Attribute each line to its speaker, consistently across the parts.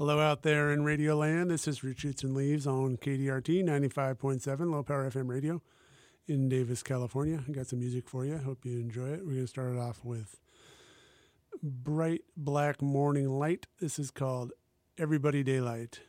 Speaker 1: Hello out there in Radio Land. This is Roots Shoots and Leaves on KDRT 95.7 Low Power FM Radio in Davis, California. I got some music for you. Hope you enjoy it. We're going to start it off with Bright Black Morning Light. This is called Everybody Daylight.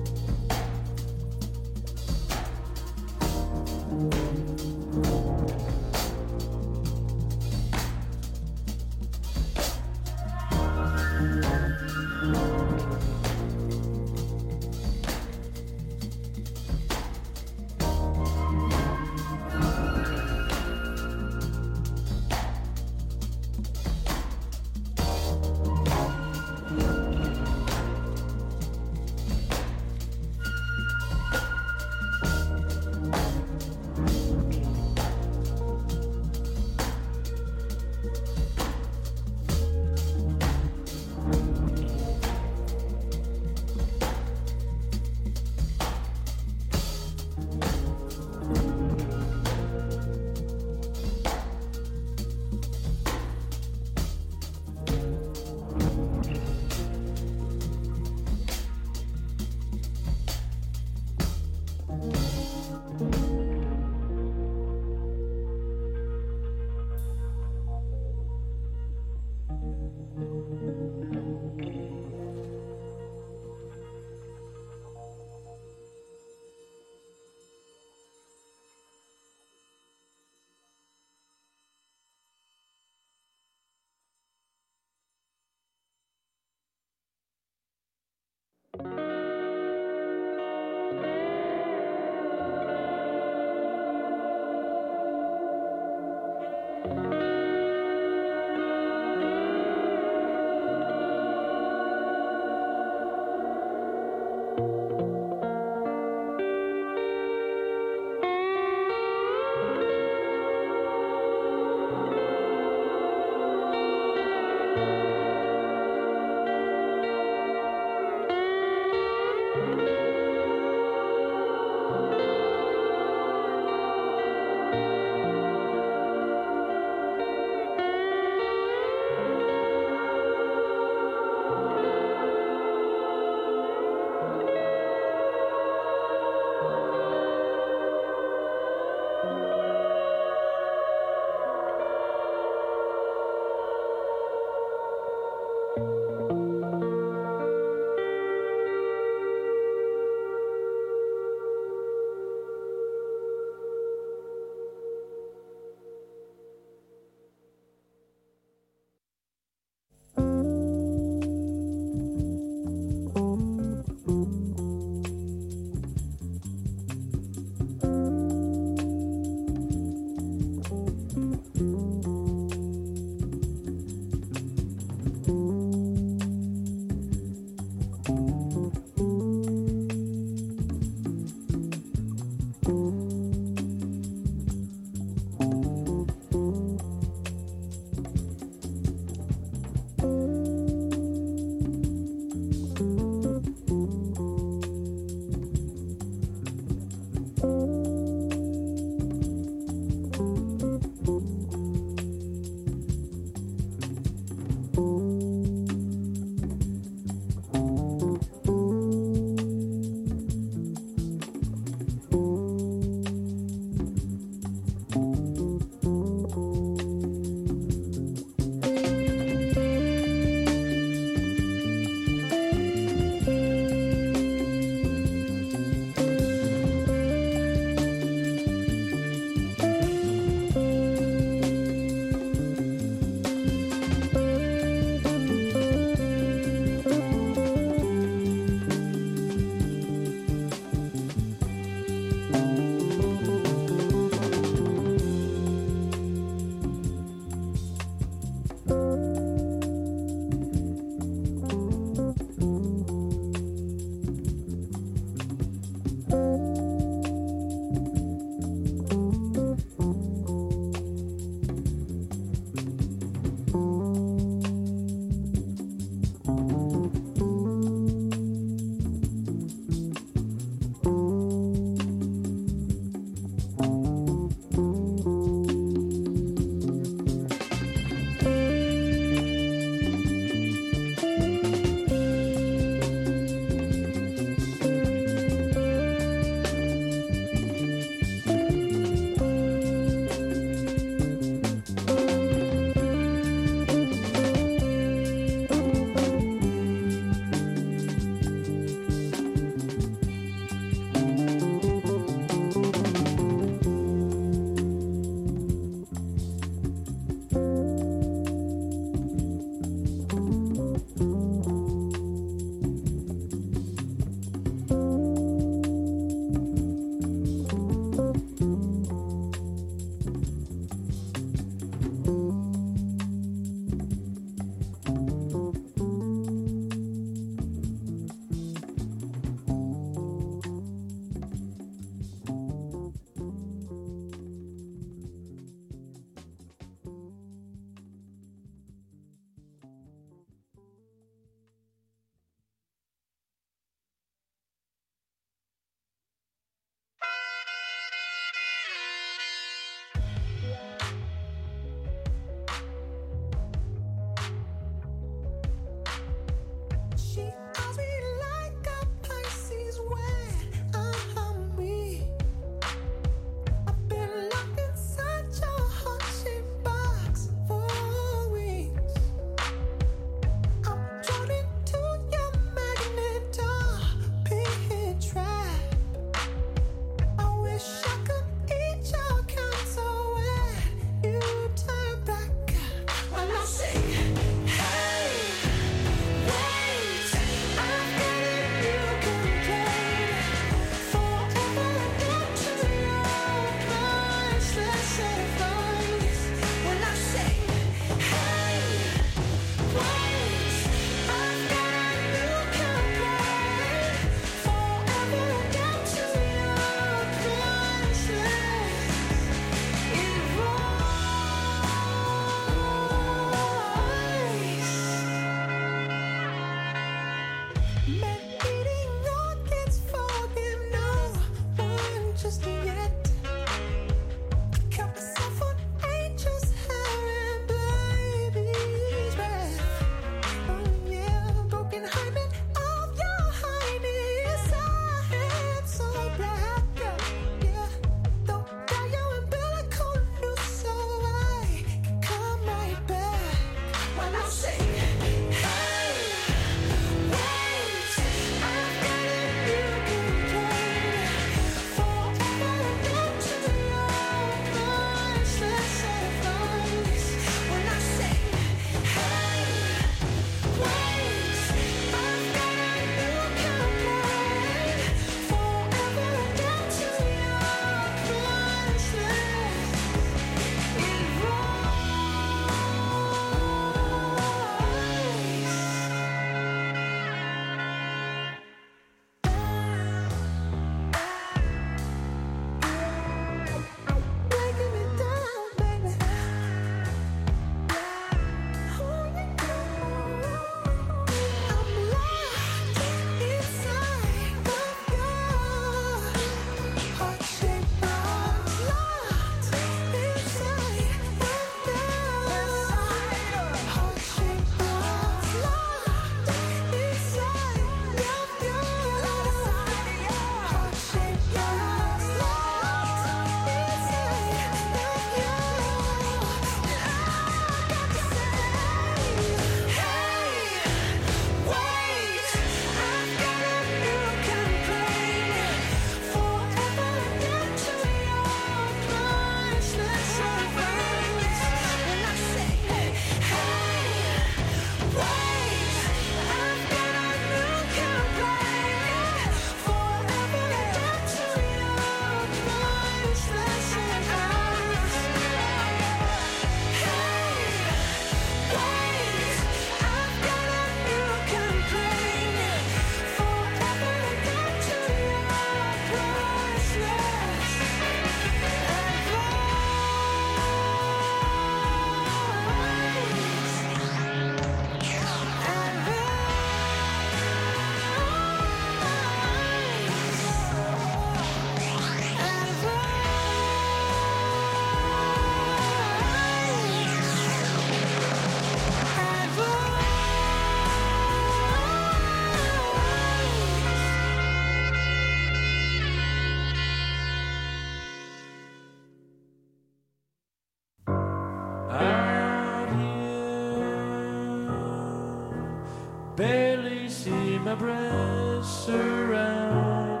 Speaker 1: my breath surrounded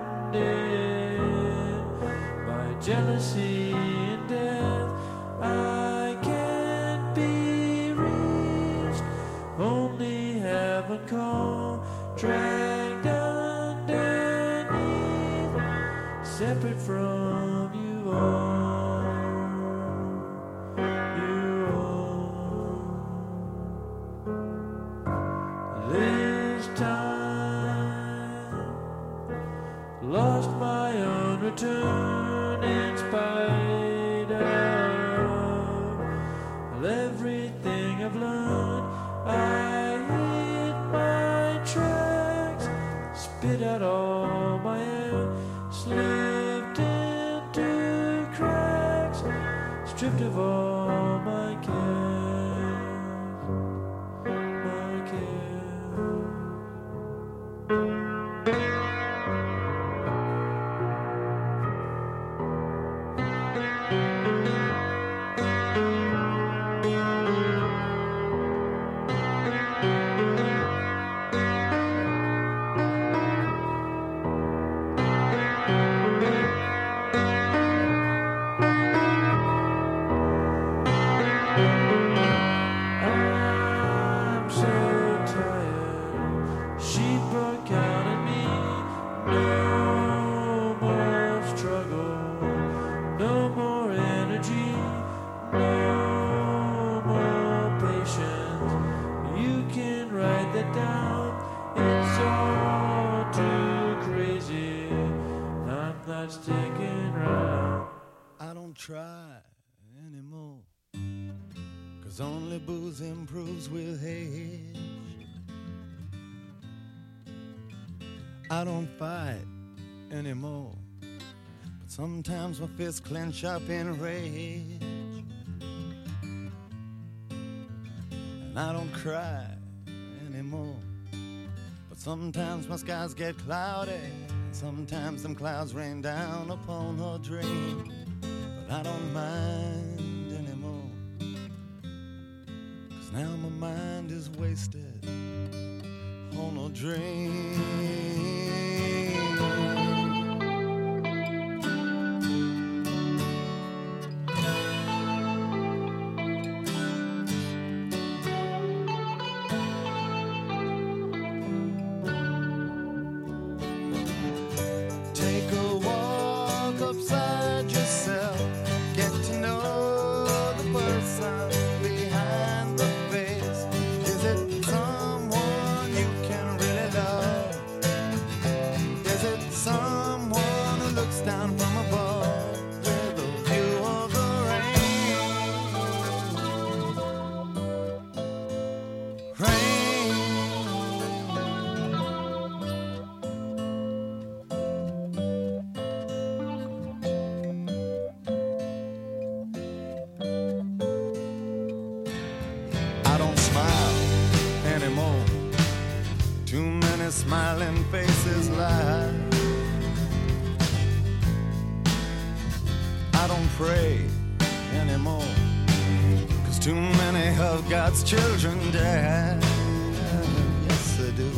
Speaker 1: by jealousy.
Speaker 2: Anymore. Cause only booze improves with age. I don't fight anymore. But sometimes my fists clench up in rage. And I don't cry anymore. But sometimes my skies get cloudy. And sometimes them clouds rain down upon her dream. But I don't mind anymore. Cause now my mind is wasted on a dream. Don't pray anymore. Cause too many of God's children die. Yes, they do.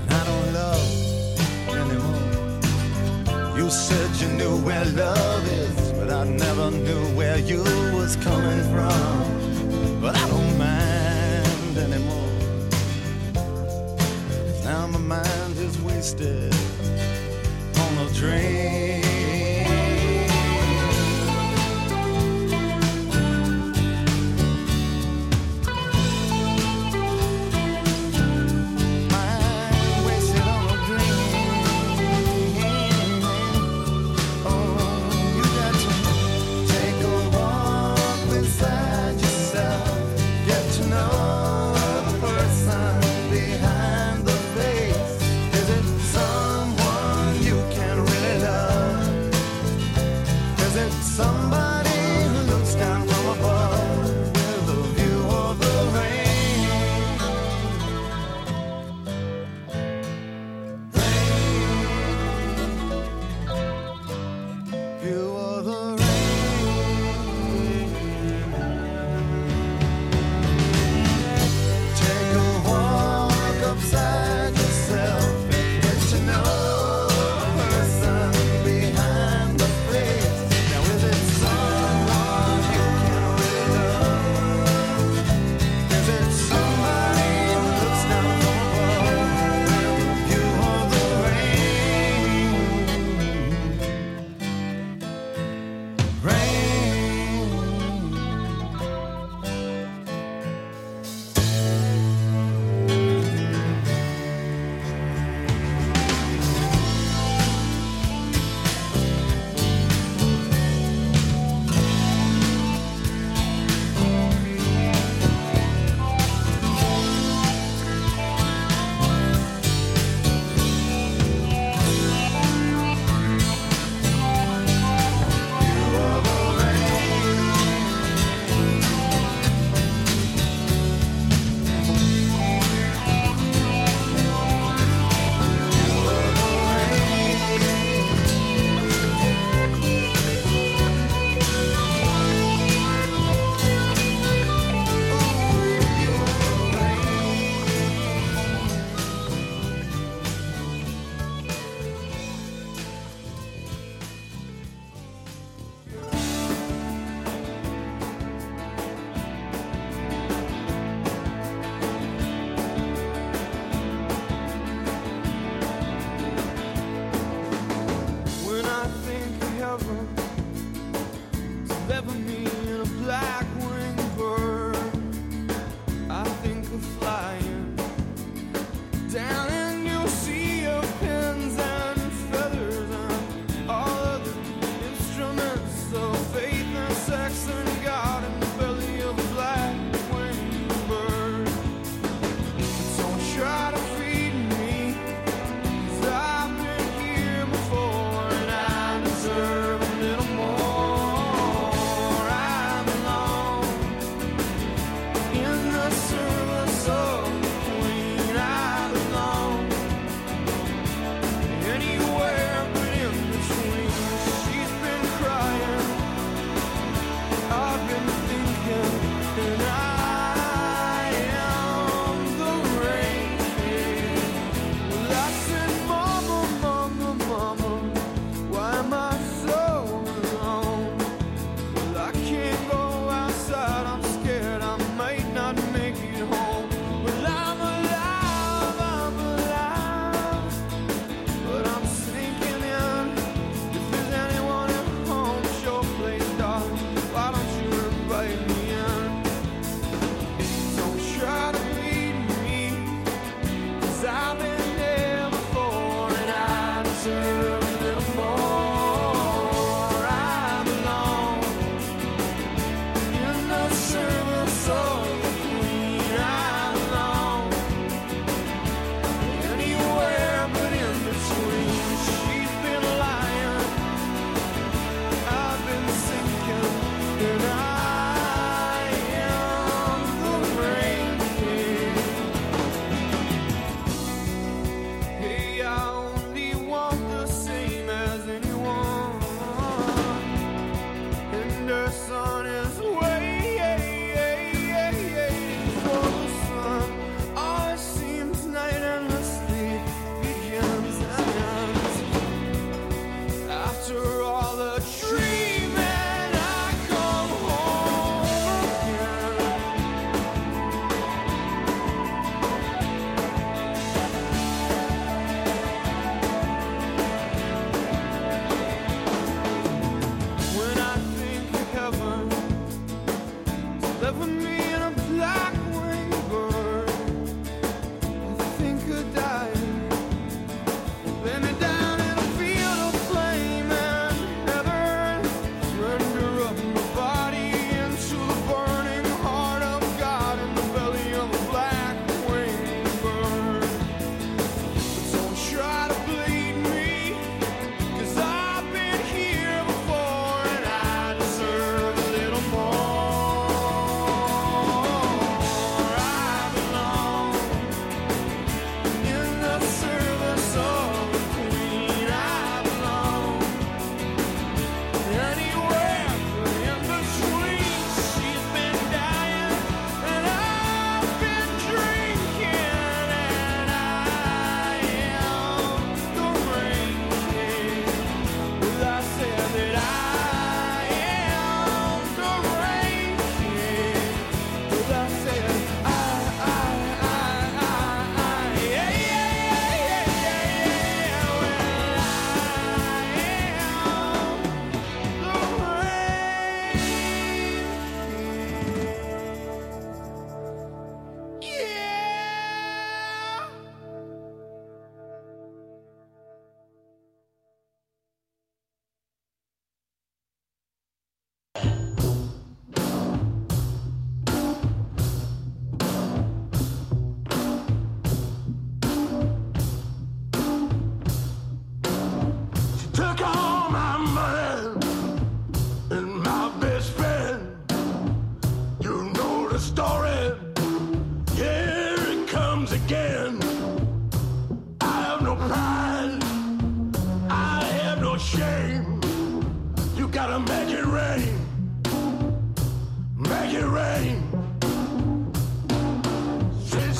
Speaker 2: And I don't love anymore. You said you knew where love is, but I never knew where you was coming from. But I don't mind anymore. now my mind is wasted on a dream.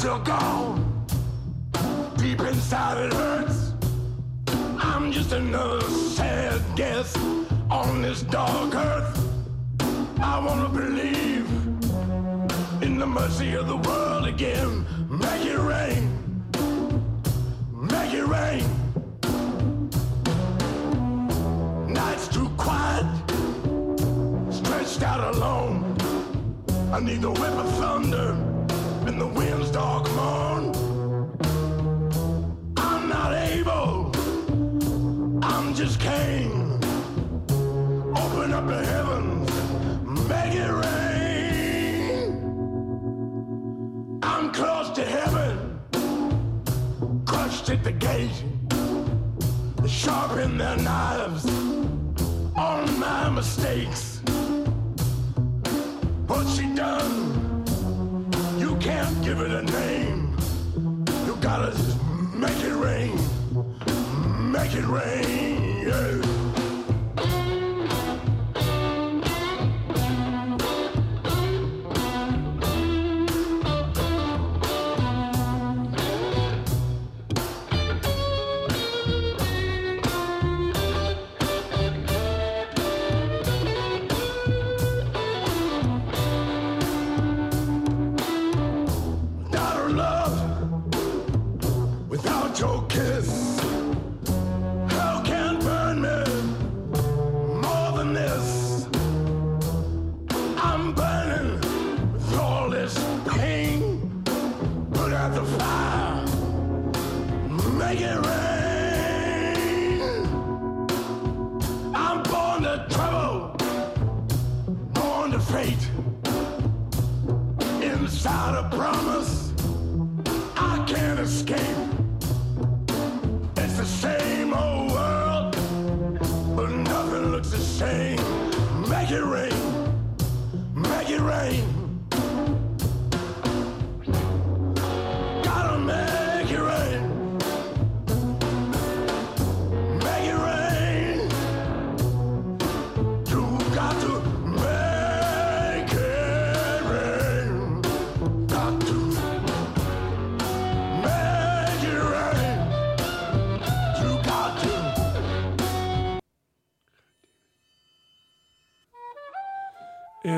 Speaker 3: You're gone. Deep inside it hurts. I'm just another sad guest on this dark earth. I wanna believe in the mercy of the world again. Make it rain. Make it rain. Night's too quiet. Stretched out alone. I need the whip of thunder and the wind's dark moan. I'm not able. I'm just Cain. Open up the heavens. Make it rain. I'm close to heaven. Crushed at the gate. Sharpen their knives on my mistakes. What's she done? Can't give it a name. You gotta make it rain. Make it rain. yeah.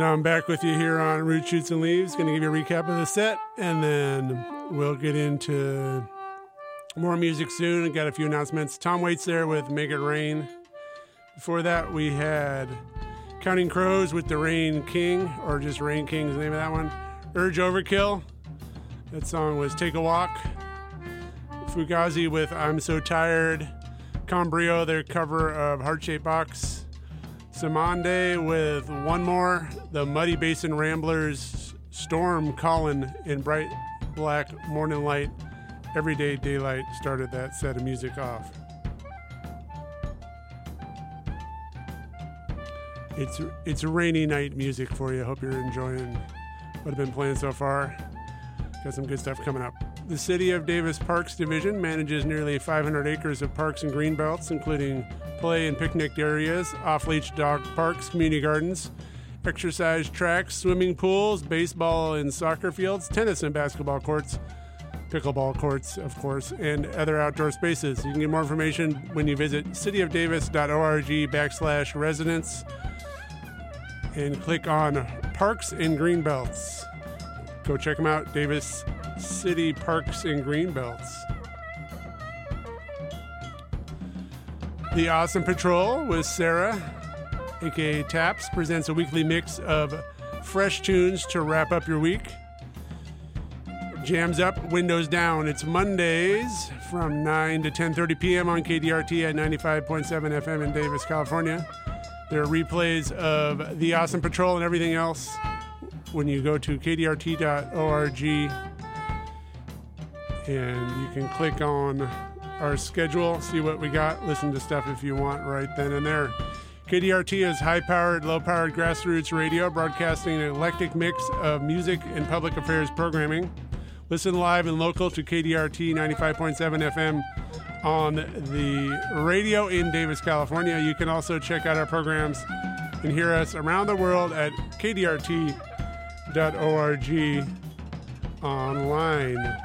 Speaker 3: I'm
Speaker 1: back with you here on Roots Shoots and Leaves. Going to give you a recap of the set, and then we'll get into more music soon. Got a few announcements. Tom Waits there with Make It Rain. Before that, we had Counting Crows with The Rain King, or just Rain King is the name of that one. Urge Overkill. That song was Take a Walk. Fugazi with I'm So Tired. Combrio, their cover of Heart Shaped Box. Samande with one more. The Muddy Basin Ramblers. Storm Calling in bright black morning light. Everyday daylight started that set of music off. It's it's rainy night music for you. Hope you're enjoying what I've been playing so far. Got some good stuff coming up. The City of Davis Parks Division manages nearly 500 acres of parks and green belts, including play and picnic areas, off-leash dog parks, community gardens, exercise tracks, swimming pools, baseball and soccer fields, tennis and basketball courts, pickleball courts, of course, and other outdoor spaces. You can get more information when you visit cityofdavis.org backslash residents and click on Parks and Greenbelts. Go check them out, Davis City Parks and Greenbelts. The Awesome Patrol with Sarah, aka Taps, presents a weekly mix of fresh tunes to wrap up your week. Jams up, windows down. It's Mondays from 9 to 10:30 p.m. on KDRT at 95.7 FM in Davis, California. There are replays of The Awesome Patrol and everything else when you go to kdrt.org and you can click on our schedule, see what we got, listen to stuff if you want right then and there. KDRT is high powered, low powered grassroots radio broadcasting an eclectic mix of music and public affairs programming. Listen live and local to KDRT 95.7 FM on the radio in Davis, California. You can also check out our programs and hear us around the world at kdrt.org online.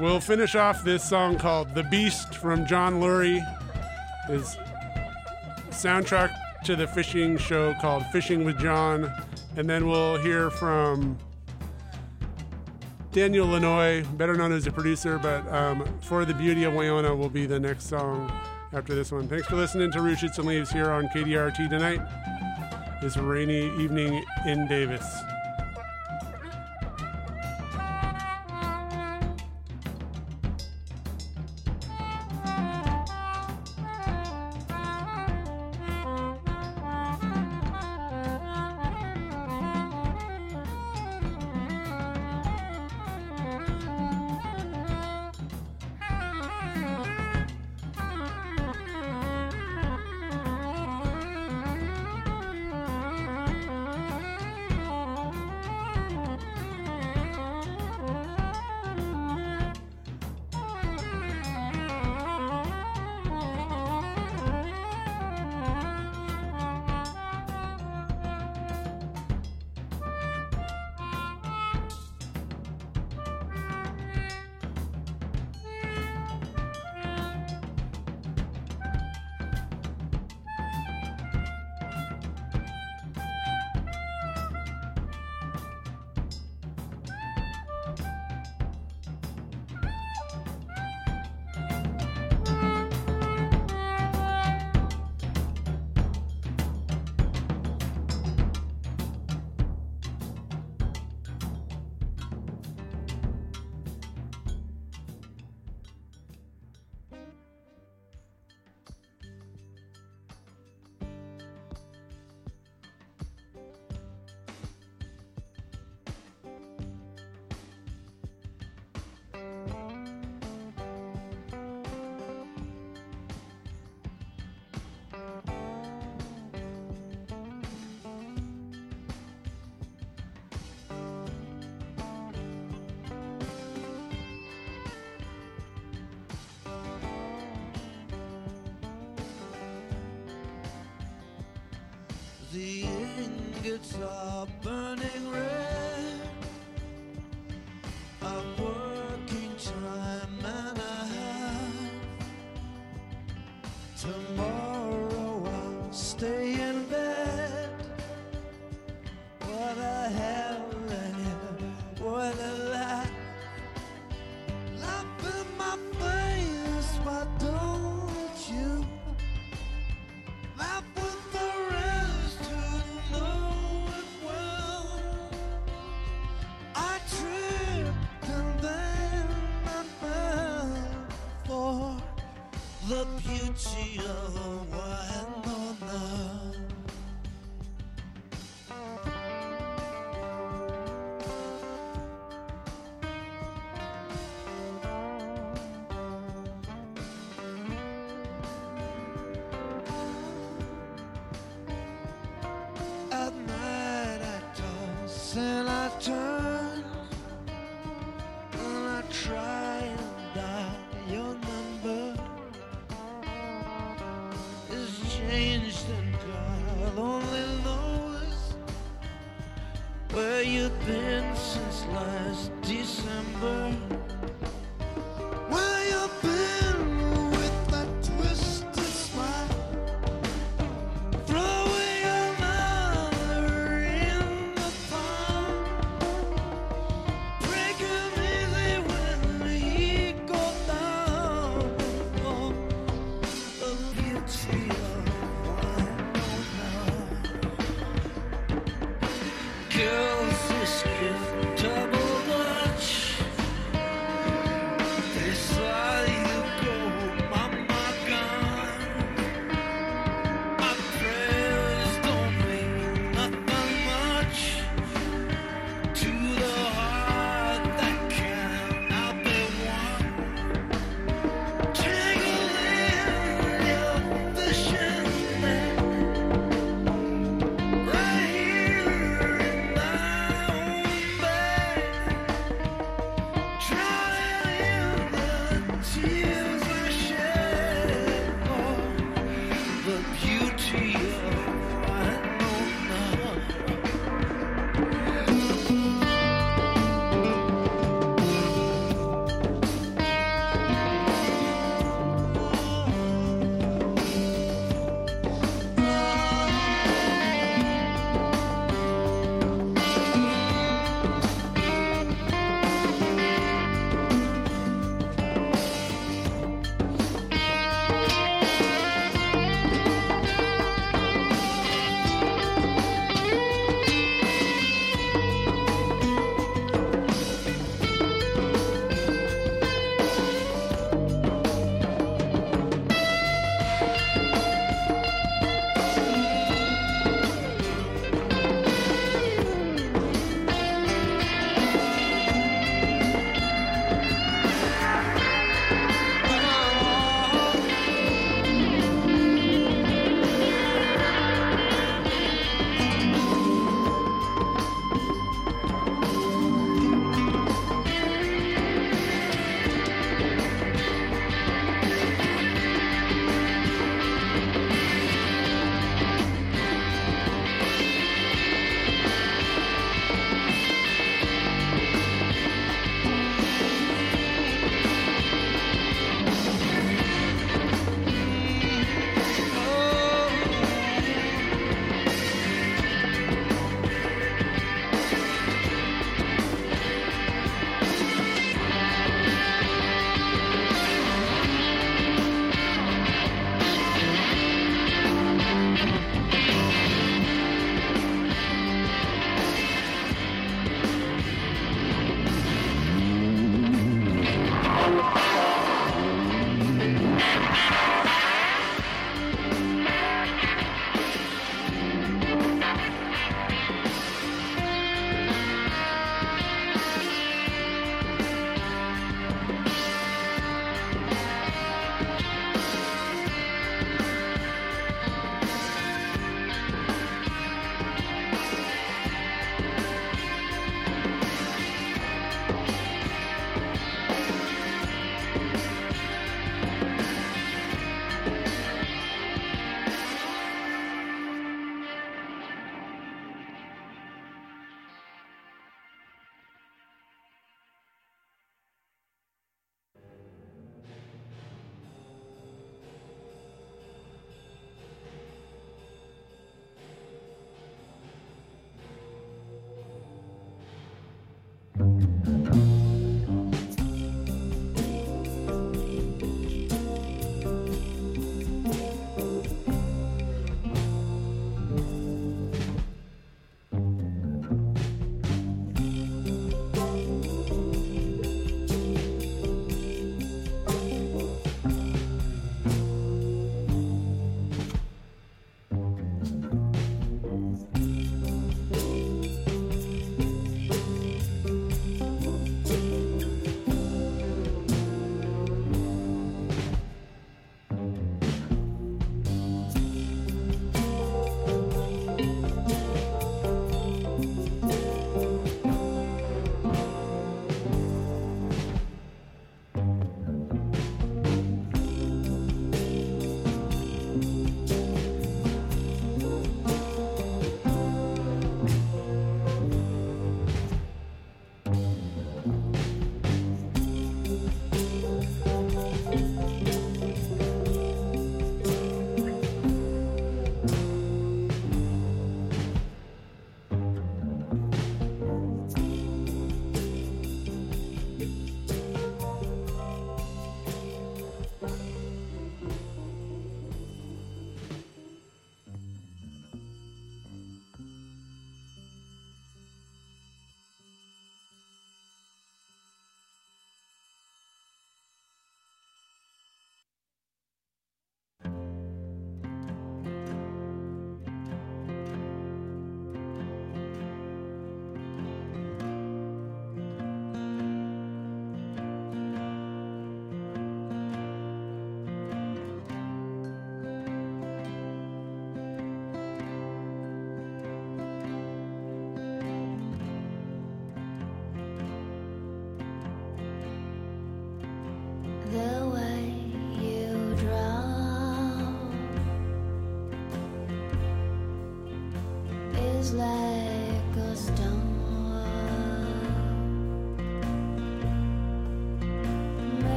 Speaker 1: We'll finish off this song called The Beast from John Lurie. His soundtrack to the fishing show called Fishing with John. And then we'll hear from Daniel Lanois, better known as a producer, but um, For the Beauty of Wynona will be the next song after this one. Thanks for listening to Roots and Leaves here on KDRT tonight, this rainy evening in Davis.
Speaker 2: the ingots are burning red.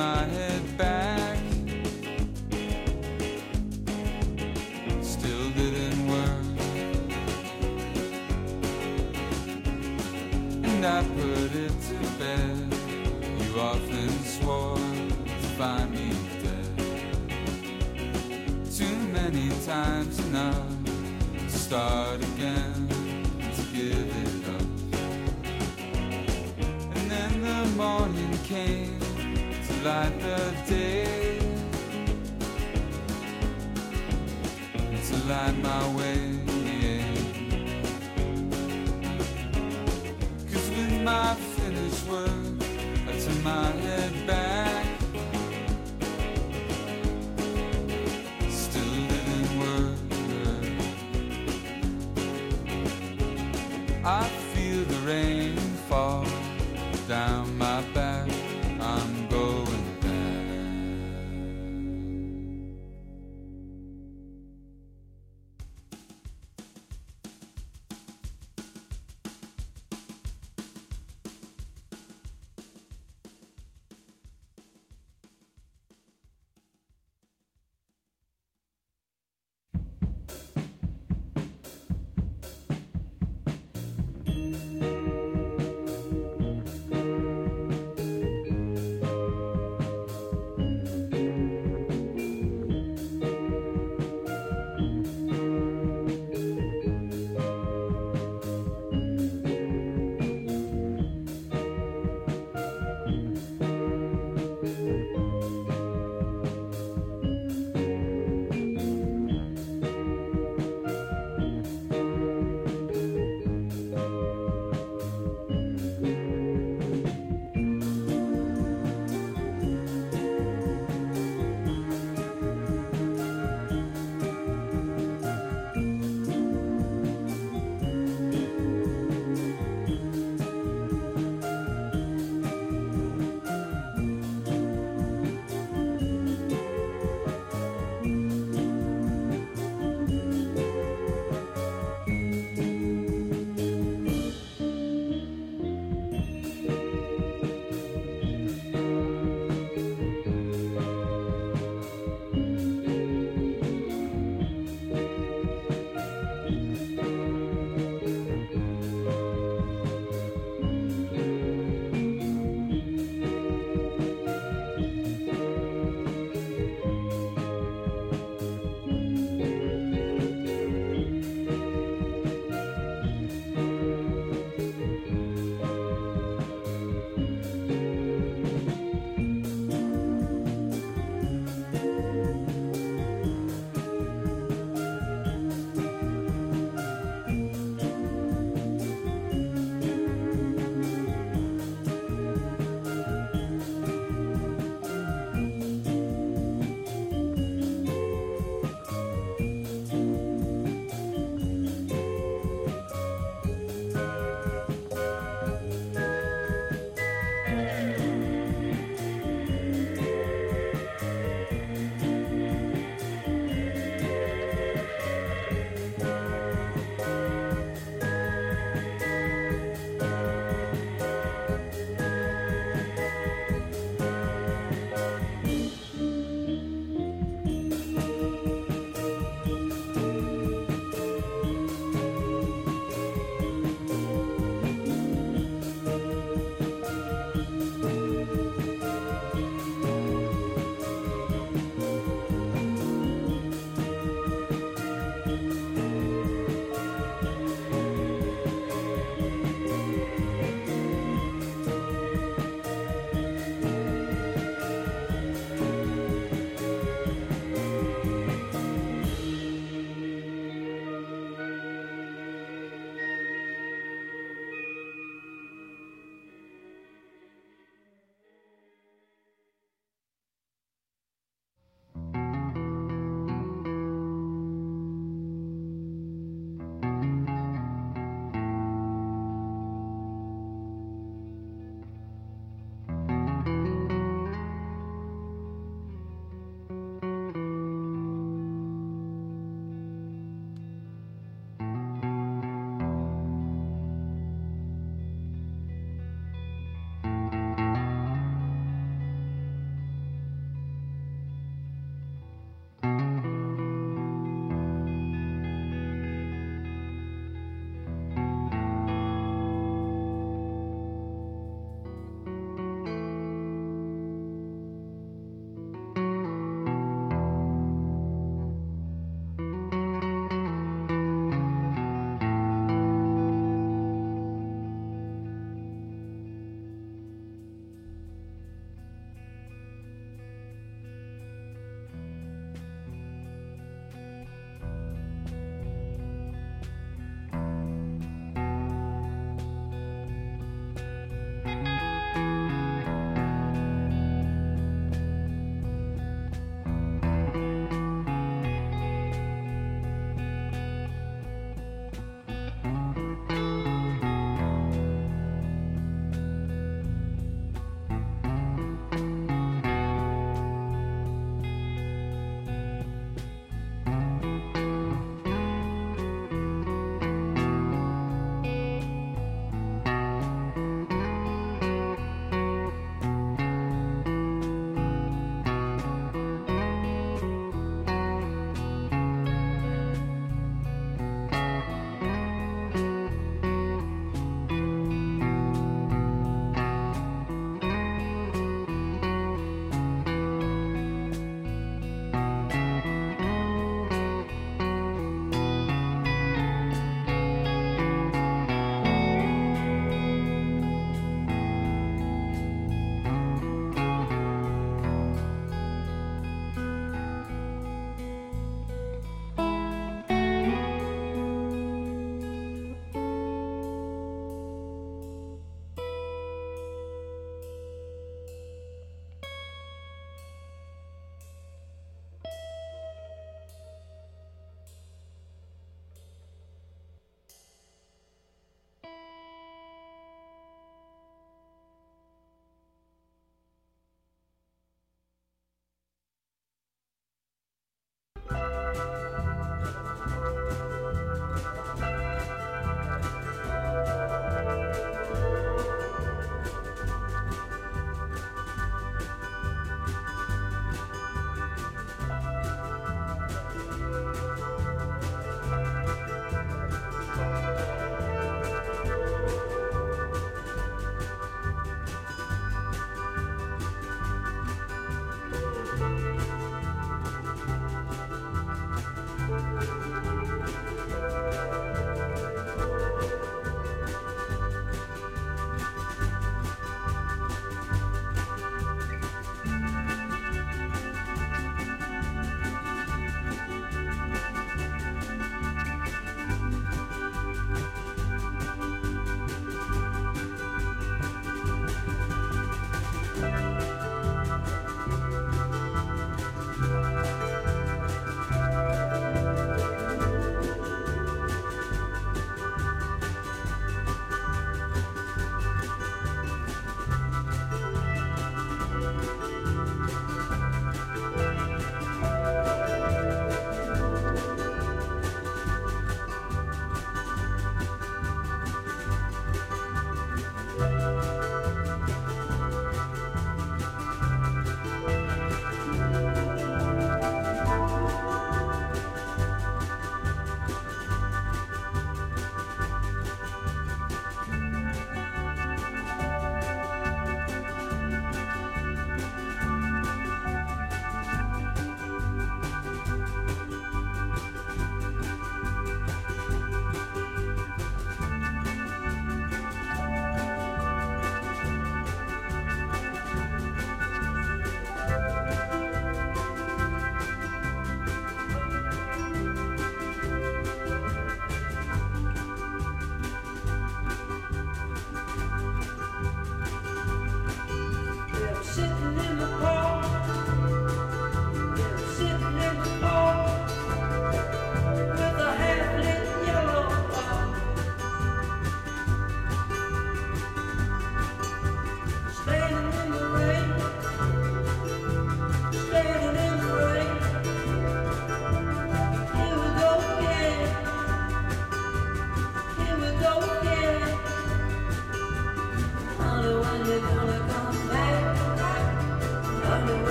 Speaker 2: my
Speaker 4: head back. Still didn't work. And I put it to bed. You often swore to find me dead. Too many times enough to start again, to give it up. And then the morning came light the day to light my way. Yeah. Cause with my finished work, I turn my head back. Still living word. I feel the rain fall down.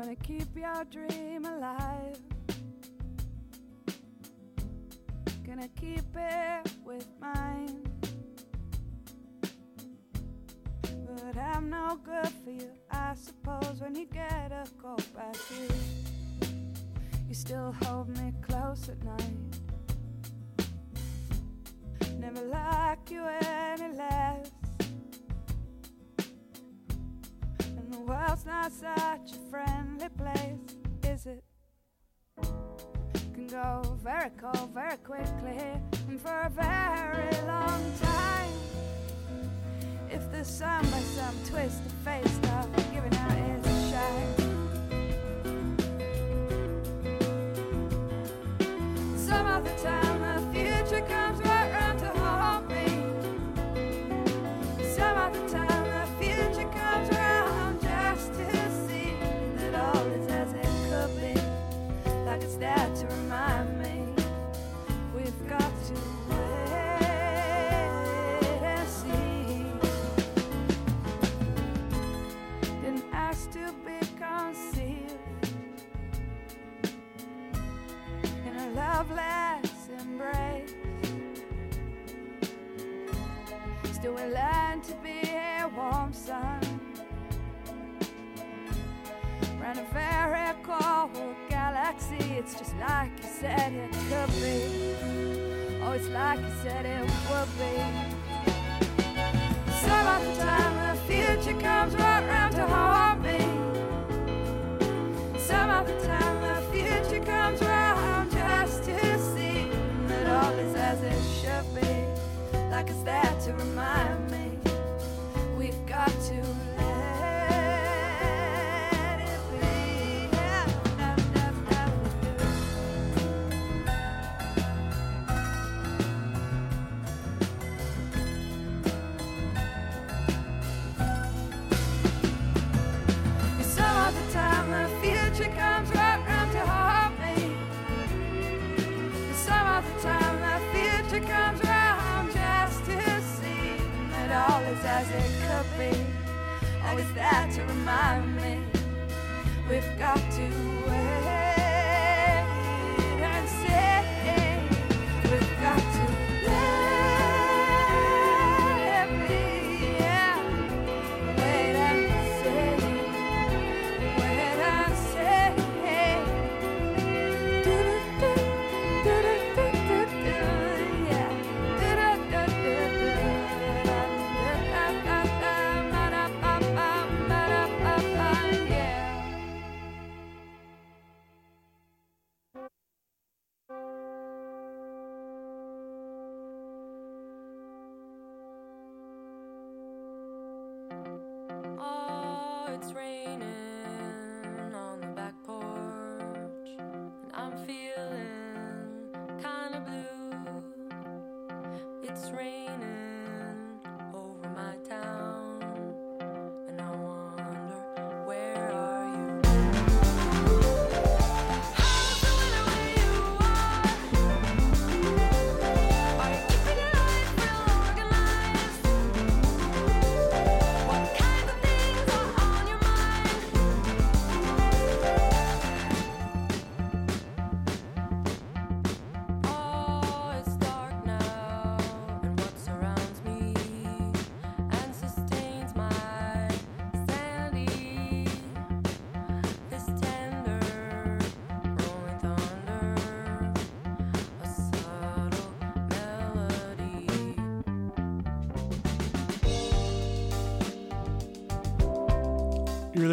Speaker 5: Wanna keep your
Speaker 6: dreams.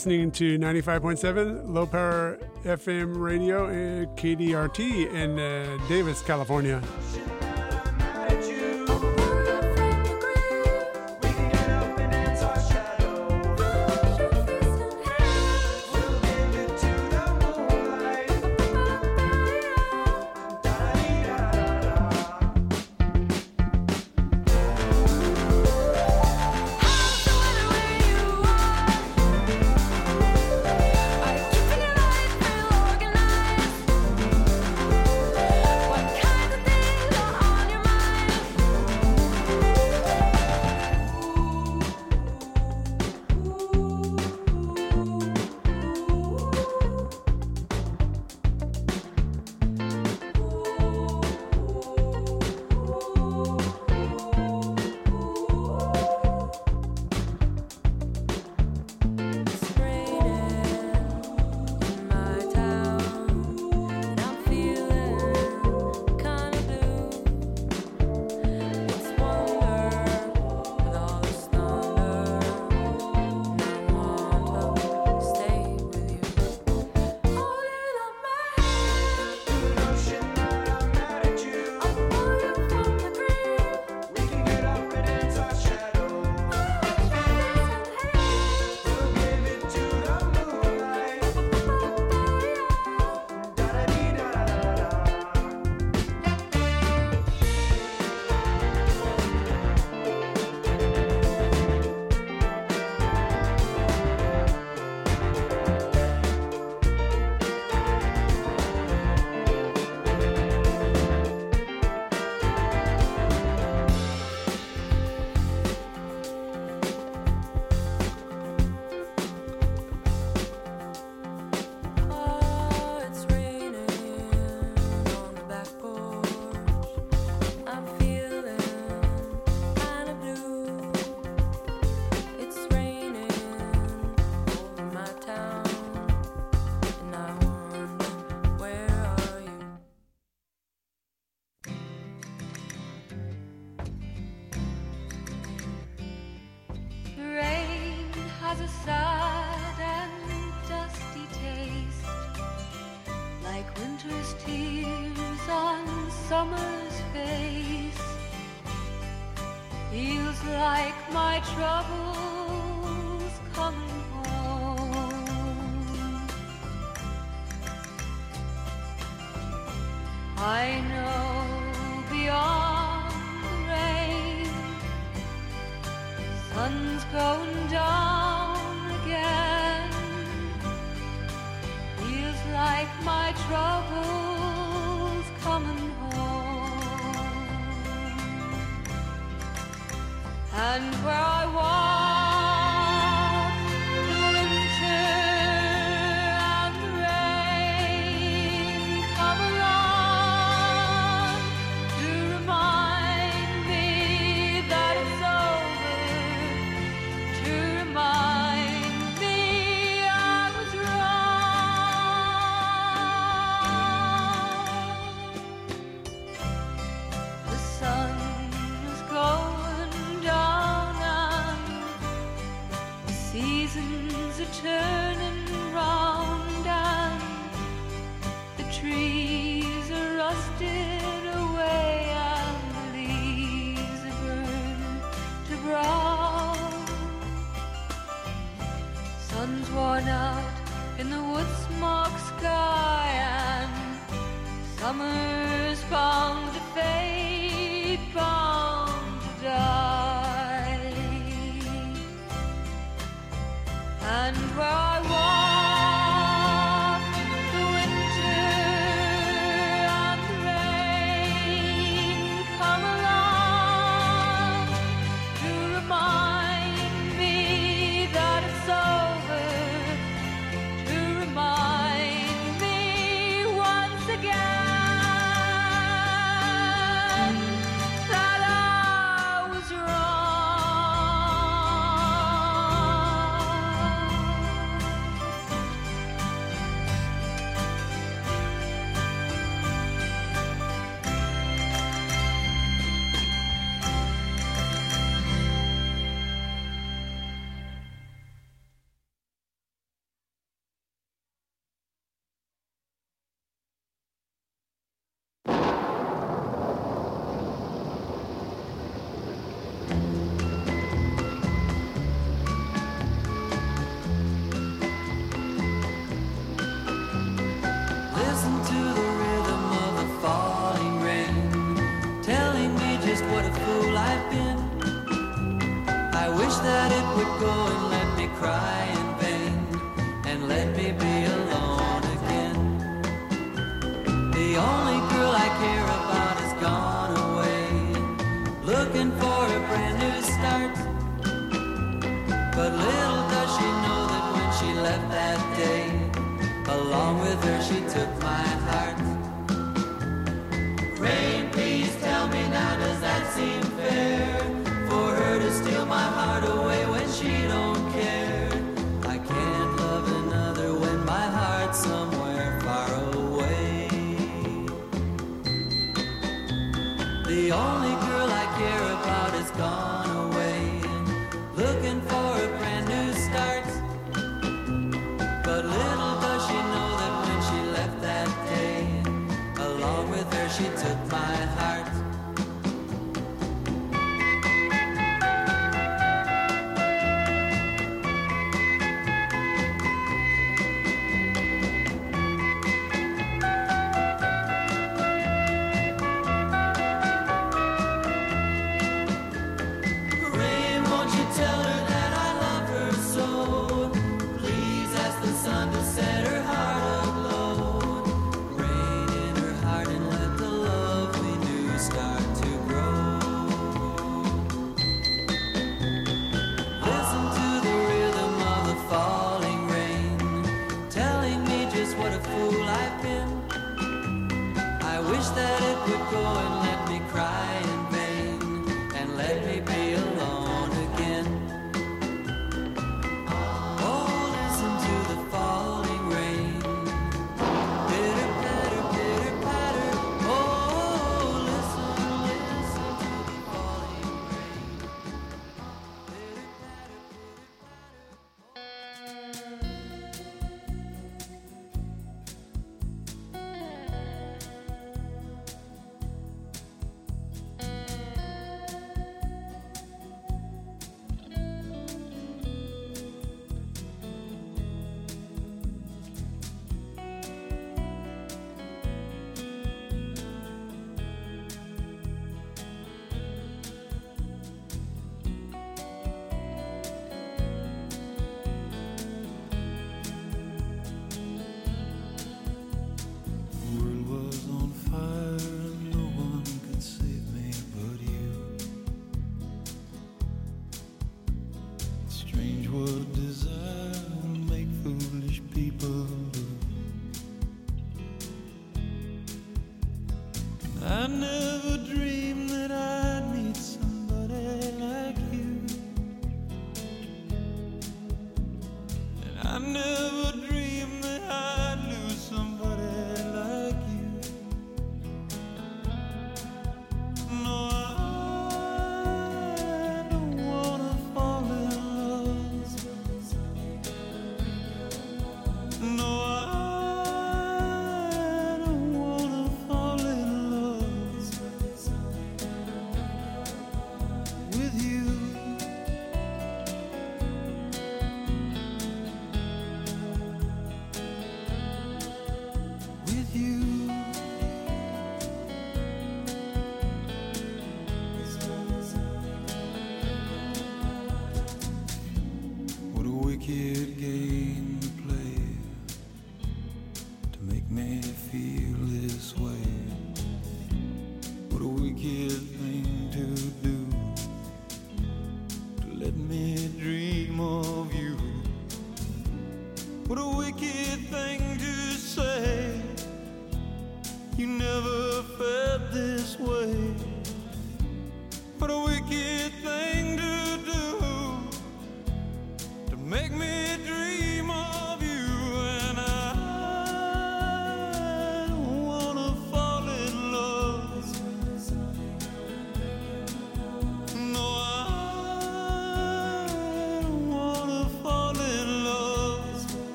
Speaker 6: listening to 95.7 Low Power FM Radio, KDRT in uh, Davis, California.
Speaker 7: My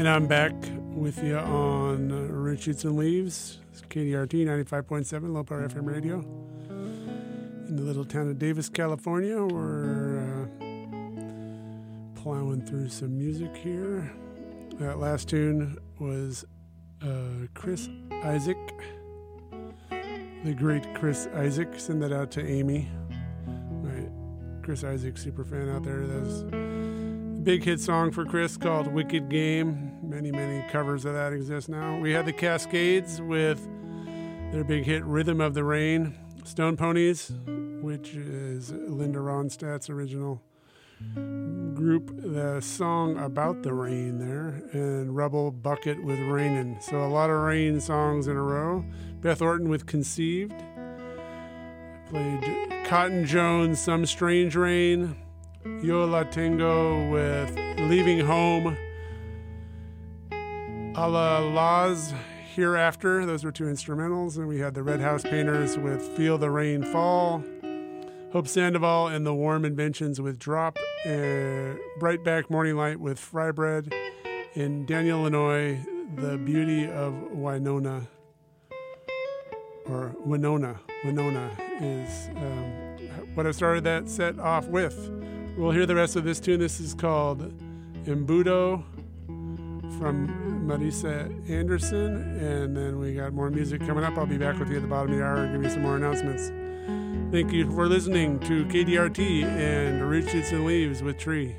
Speaker 4: And
Speaker 1: I'm back with you on and Leaves, It's KDRT 95.7 Low Power FM radio. In the little town of Davis, California, we're uh, plowing through some music here. That last tune was uh, Chris Isaak, the great Chris Isaak. Send that out to Amy, my Chris Isaak super fan out there. That's a big hit song for Chris called Wicked Game. Many, many covers of that exist now. We had the Cascades with their big hit Rhythm of the Rain. Stone Poneys, which is Linda Ronstadt's original group, the song about the rain there, and Rebel Bucket with Rainin'. So a lot of rain songs in a row. Beth Orton with Conceived. Played Cotton Jones, Some Strange Rain. Yo La Tengo with Leaving Home. A la Laws Hereafter. Those were two instrumentals. And we had the Red House Painters with Feel the Rain Fall. Hope Sandoval and the Warm Inventions with Drop uh, Bright Back Morning Light with Fry Bread. In Daniel Lanois, The Beauty of Wynona, or Wynona. Wynona is um, what I started that set off with. We'll hear the rest of this tune. This is called Embudo from Marisa Anderson. And then we got more music coming up. I'll be back with you at the bottom of the hour and give you some more announcements. Thank you for listening to KDRT and and Leaves with Tree.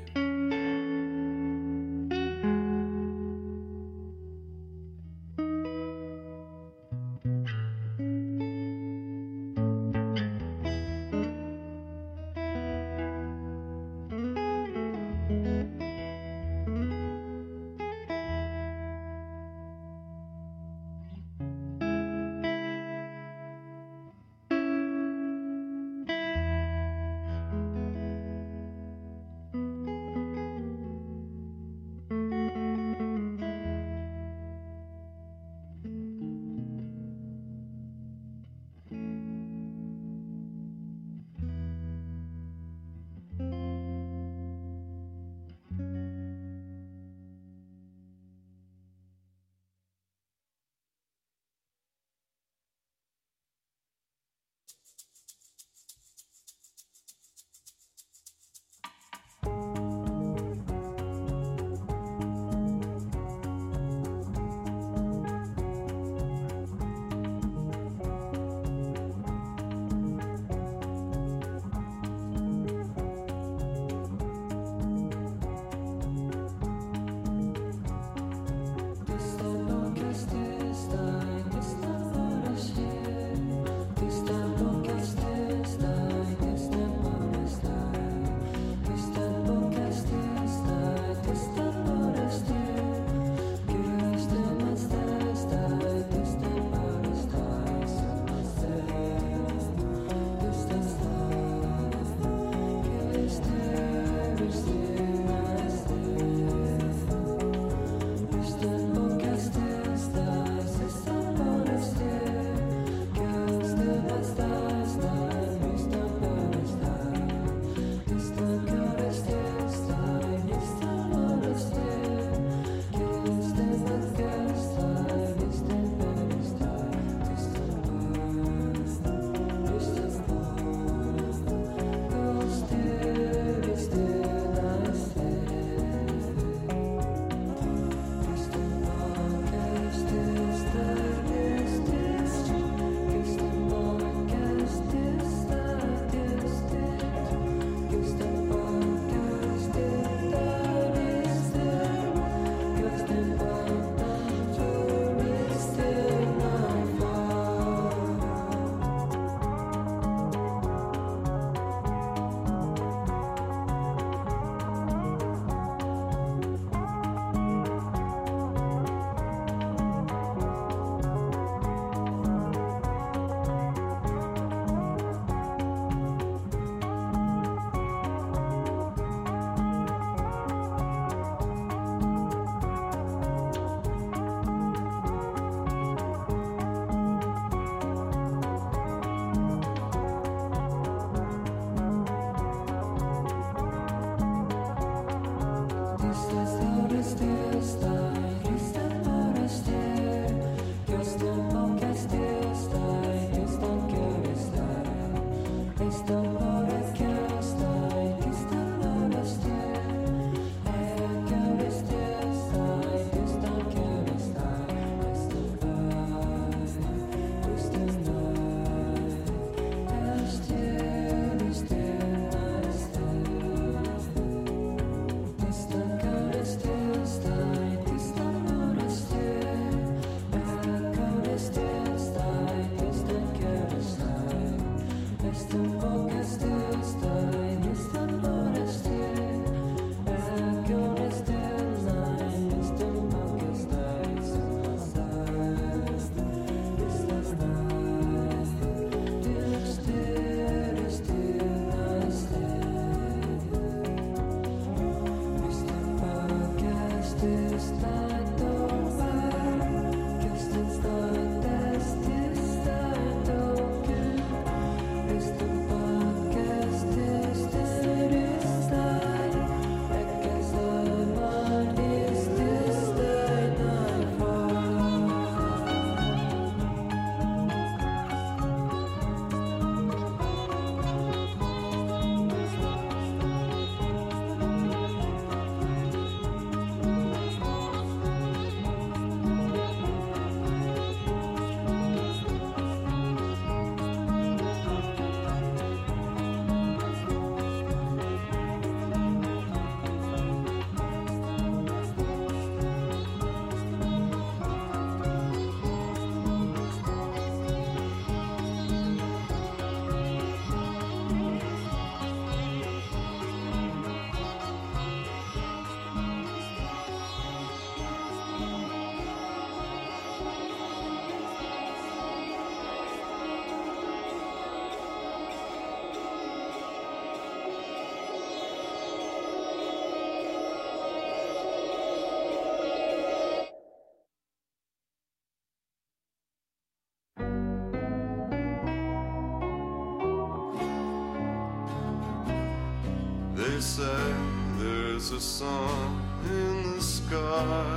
Speaker 8: A sun in the sky.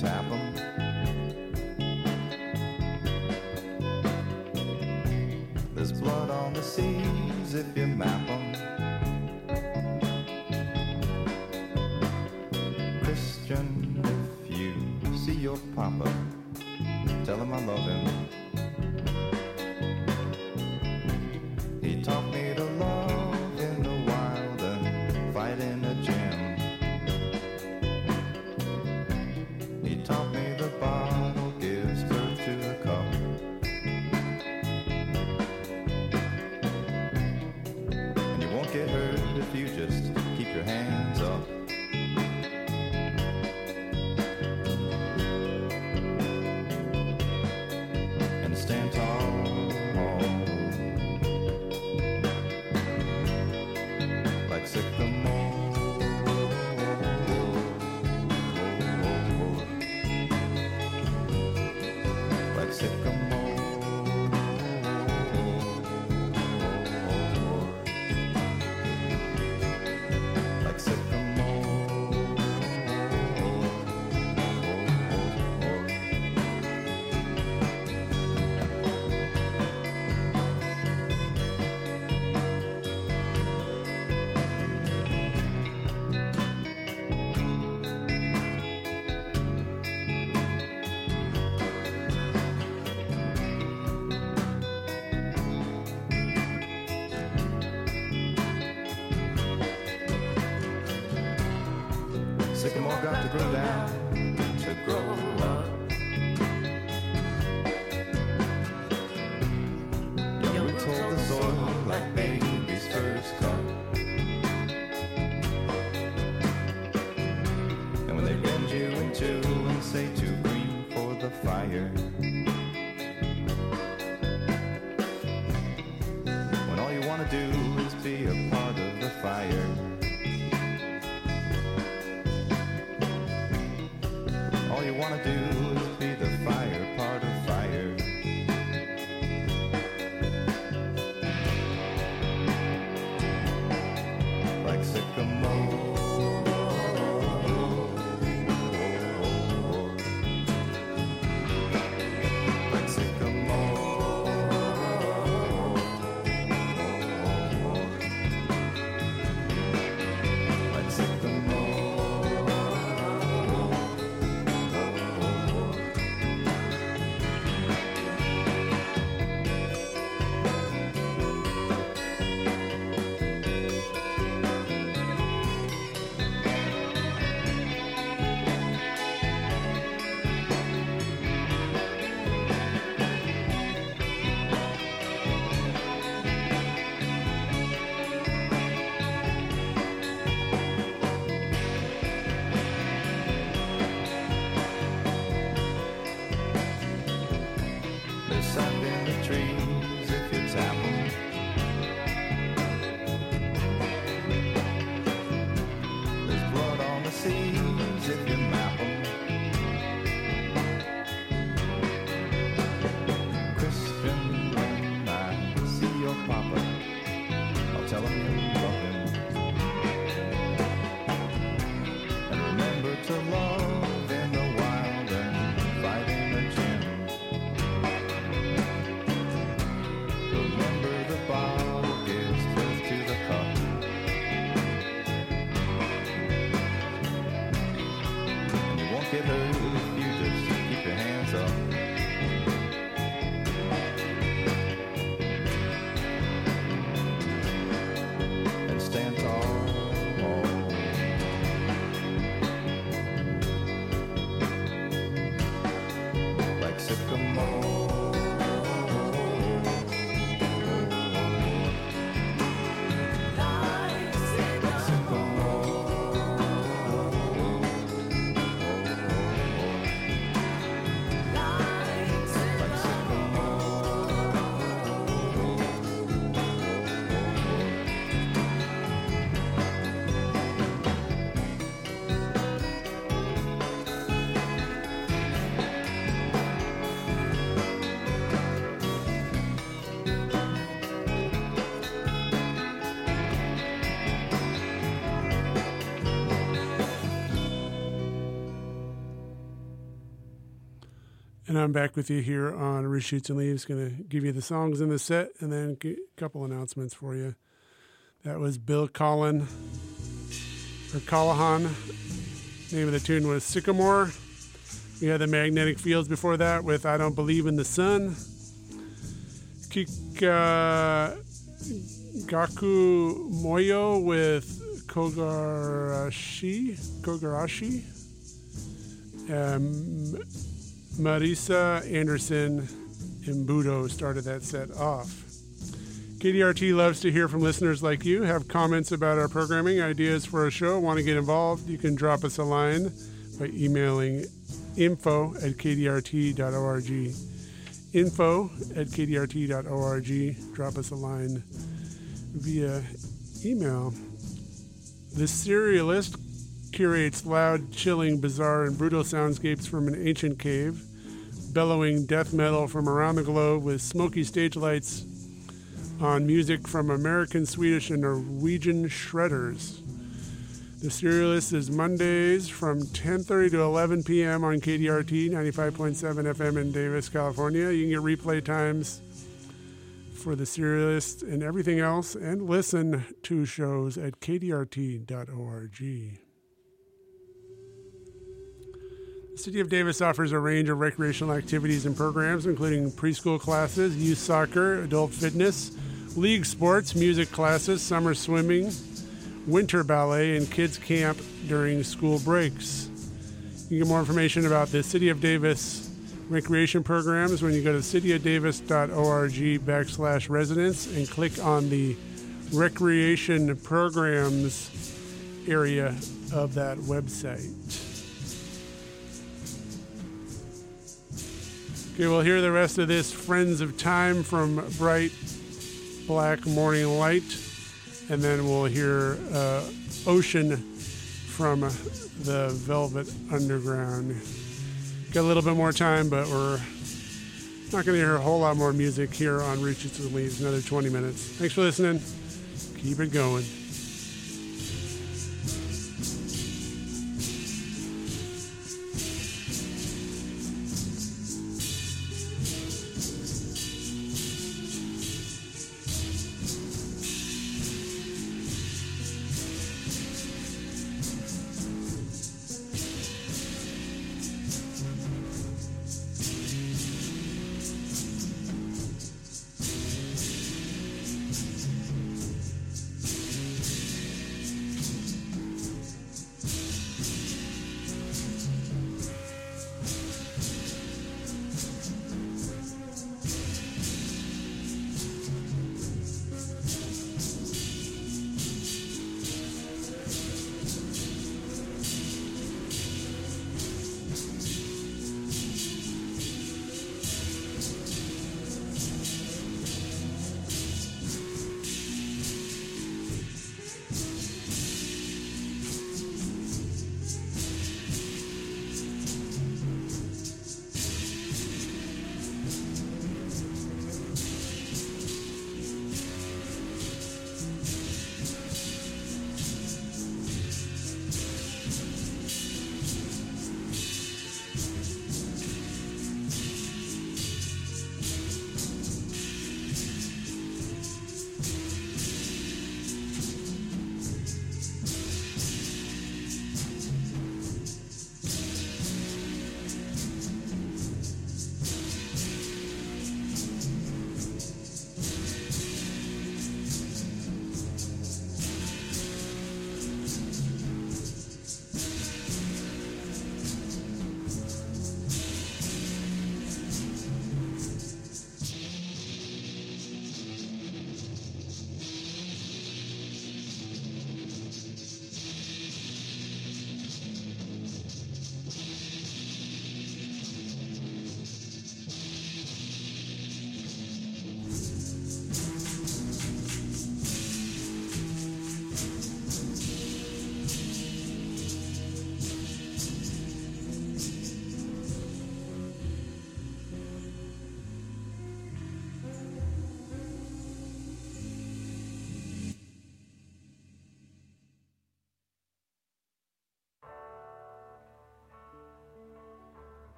Speaker 2: Tap
Speaker 9: And
Speaker 1: I'm back with you here on Reshoots and Leaves. Going to give you the songs in the set and then a couple announcements for you. That was Bill Collin or Callahan. Name of the tune was Sycamore. We had the Magnetic Fields before that with I Don't Believe in the Sun. Kika Gaku Moyo with Kogarashi. Kogarashi. Um, Marisa Anderson Embudo started that set off. KDRT loves to hear from listeners like you. Have comments about our programming, ideas for a show, want to get involved? You can drop us a line by emailing info at kdrt.org. Info at kdrt.org. Drop us a line via email. The Serialist curates loud, chilling, bizarre, and brutal soundscapes from an ancient cave, bellowing death metal from around the globe with smoky stage lights on music from American, Swedish, and Norwegian shredders. The Serialist is Mondays from 10:30 to 11 p.m. on KDRT 95.7 FM in Davis, California. You can get replay times for the Serialist and everything else, and listen to shows at kdrt.org. The City of Davis offers a range of recreational activities and programs, including preschool classes, youth soccer, adult fitness, league sports, music classes, summer swimming, winter ballet, and kids camp during school breaks. You can get more information about the City of Davis recreation programs when you go to cityofdavis.org backslash residents and click on the recreation programs area of that website. Okay, we'll hear the rest of this Friends of Time from Bright Black Morning Light, and then we'll hear uh, Ocean from the Velvet Underground. Got a little bit more time, but we're not going to hear a whole lot more music here on Roots and Leaves. Another 20 minutes. Thanks for listening. Keep it going.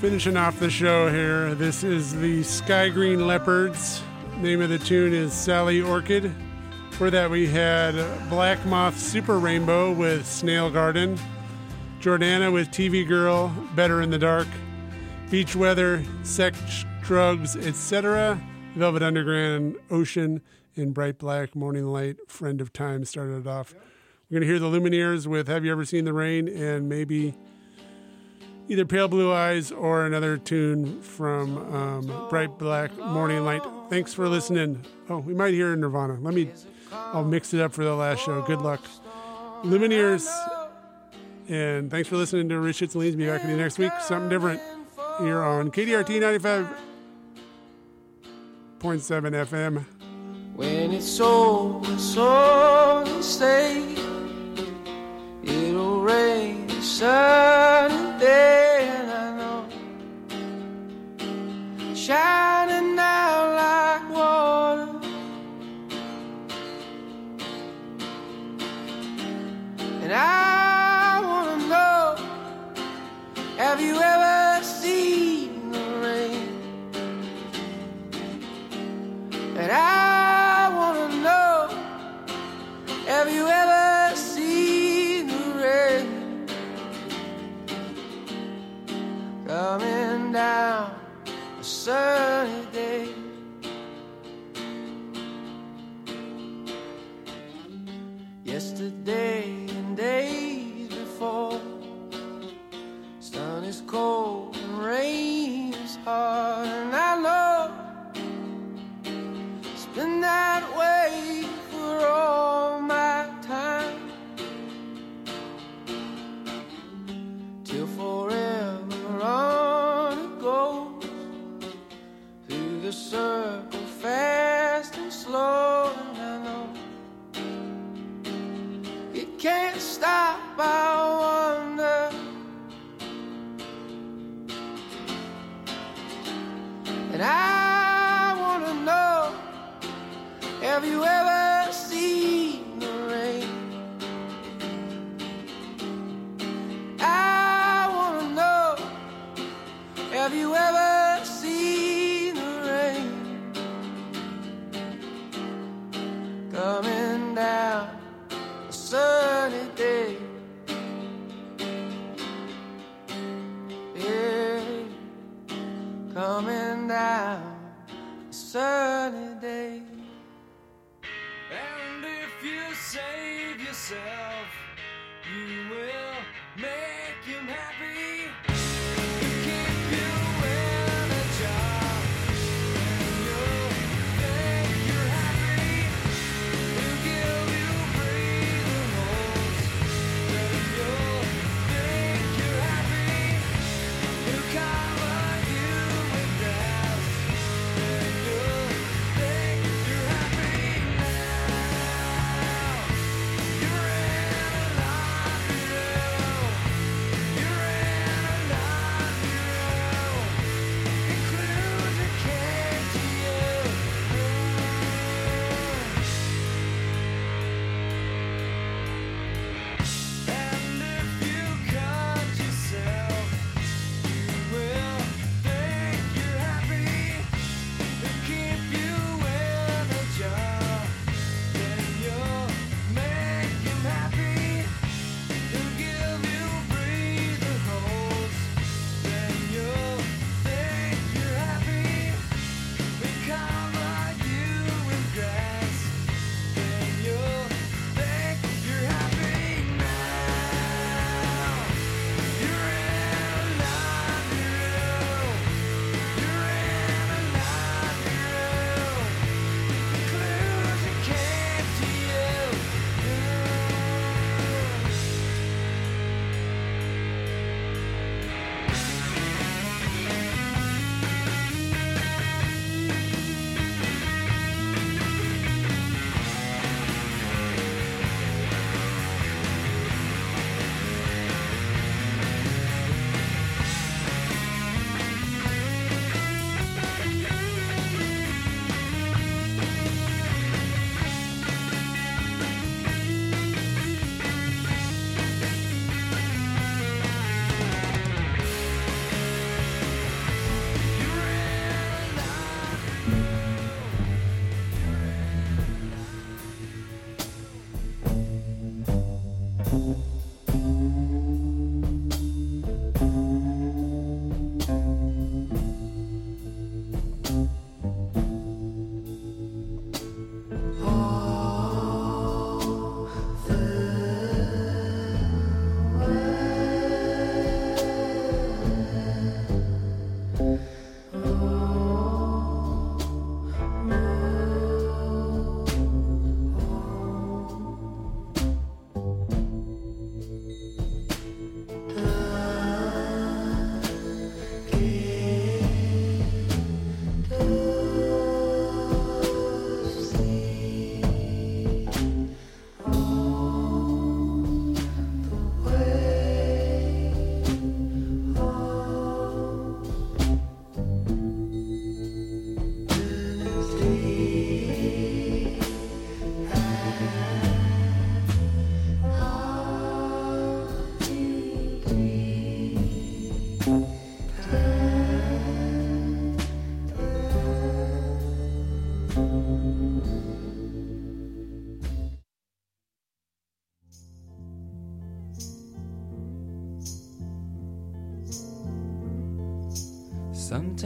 Speaker 1: Finishing off the show here, this is the Skygreen Leopards. Name of the tune is Sally Orchid. For that, we had Black Moth Super Rainbow with Snail Garden, Jordana with TV Girl, Better in the Dark, Beach Weather, Sex, Drugs, etc., Velvet Underground, Ocean, and Bright Black Morning Light, Friend of Time started it off. We're going to hear the Lumineers with Have You Ever Seen the Rain and maybe either Pale Blue Eyes or another tune from um, Bright Black Morning Light. Thanks for listening. Oh, we might hear Nirvana. Let me, I'll mix it up for the last show. Good luck. Lumineers, and thanks for listening to Roots, Shoots and Leaves. Be back with you next week. Something different here on KDRT 95.7 FM.
Speaker 8: When it's over, so say it'll rain a and I know shining out like water. And I wanna know, have you ever Coming down a sunny day. Yesterday and days before Sun is cold and rain is hard Have you ever seen the rain? I wanna know Have you ever
Speaker 10: save